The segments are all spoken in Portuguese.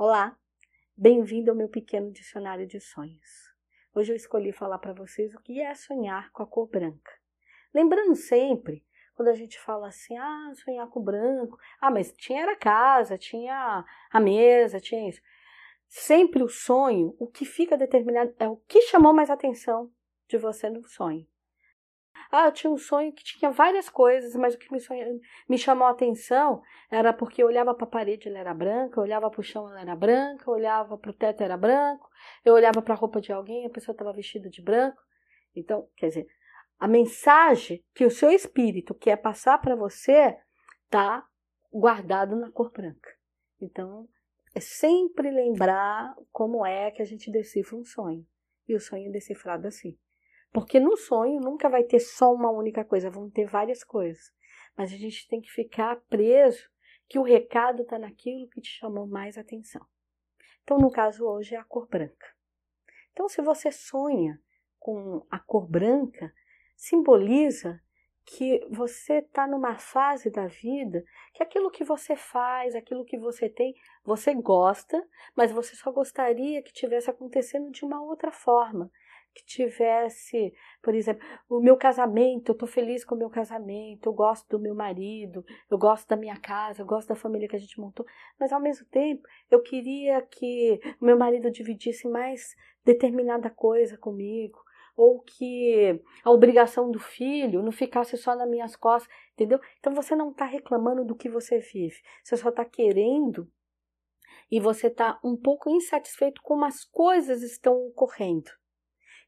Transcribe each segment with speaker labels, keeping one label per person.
Speaker 1: Olá, bem-vindo ao meu pequeno dicionário de sonhos. Hoje eu escolhi falar para vocês o que é sonhar com a cor branca. Lembrando sempre, quando a gente fala assim, ah, sonhar com branco, ah, mas tinha era a casa, tinha a mesa, tinha isso. Sempre o sonho, o que fica determinado é o que chamou mais atenção de você no sonho. Ah, eu tinha um sonho que tinha várias coisas, mas o que me, me chamou a atenção era porque eu olhava para a parede, ela era branca, eu olhava para o chão, ela era branca, eu olhava para o teto, era branco, eu olhava para a roupa de alguém, a pessoa estava vestida de branco. Então, quer dizer, a mensagem que o seu espírito quer passar para você está guardado na cor branca. Então, é sempre lembrar como é que a gente decifra um sonho. E o sonho é decifrado assim. Porque no sonho nunca vai ter só uma única coisa, vão ter várias coisas. Mas a gente tem que ficar preso que o recado está naquilo que te chamou mais atenção. Então, no caso hoje, é a cor branca. Então, se você sonha com a cor branca, simboliza que você está numa fase da vida que aquilo que você faz, aquilo que você tem, você gosta, mas você só gostaria que tivesse acontecendo de uma outra forma que tivesse, por exemplo, o meu casamento, eu estou feliz com o meu casamento, eu gosto do meu marido, eu gosto da minha casa, eu gosto da família que a gente montou, mas ao mesmo tempo eu queria que o meu marido dividisse mais determinada coisa comigo, ou que a obrigação do filho não ficasse só nas minhas costas, entendeu? Então você não está reclamando do que você vive, você só está querendo e você está um pouco insatisfeito como as coisas estão ocorrendo.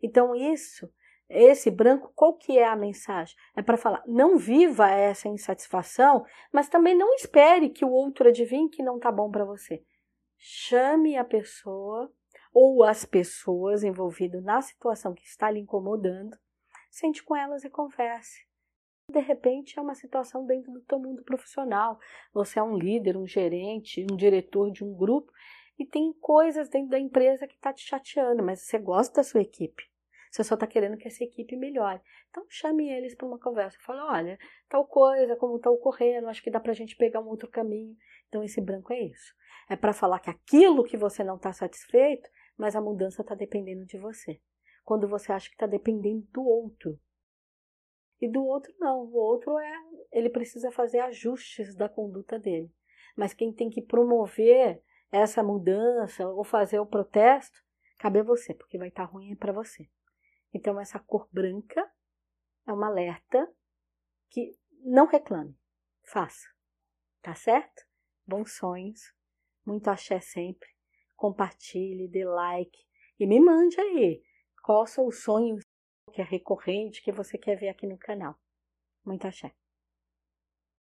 Speaker 1: Então isso, esse branco, qual que é a mensagem? É para falar, não viva essa insatisfação, mas também não espere que o outro adivinhe que não tá bom para você. Chame a pessoa ou as pessoas envolvidas na situação que está lhe incomodando, sente com elas e converse. De repente é uma situação dentro do teu mundo profissional. Você é um líder, um gerente, um diretor de um grupo e tem coisas dentro da empresa que está te chateando, mas você gosta da sua equipe. Você só está querendo que essa equipe melhore. Então chame eles para uma conversa. Fala, olha, tal coisa, como está ocorrendo, acho que dá para a gente pegar um outro caminho. Então esse branco é isso. É para falar que aquilo que você não está satisfeito, mas a mudança está dependendo de você. Quando você acha que está dependendo do outro. E do outro não. O outro é, ele precisa fazer ajustes da conduta dele. Mas quem tem que promover essa mudança ou fazer o protesto, cabe a você, porque vai estar tá ruim para você. Então, essa cor branca é um alerta que não reclame, faça. Tá certo? Bons sonhos, muito axé sempre. Compartilhe, dê like e me mande aí qual são os sonhos que é recorrente que você quer ver aqui no canal. Muito axé.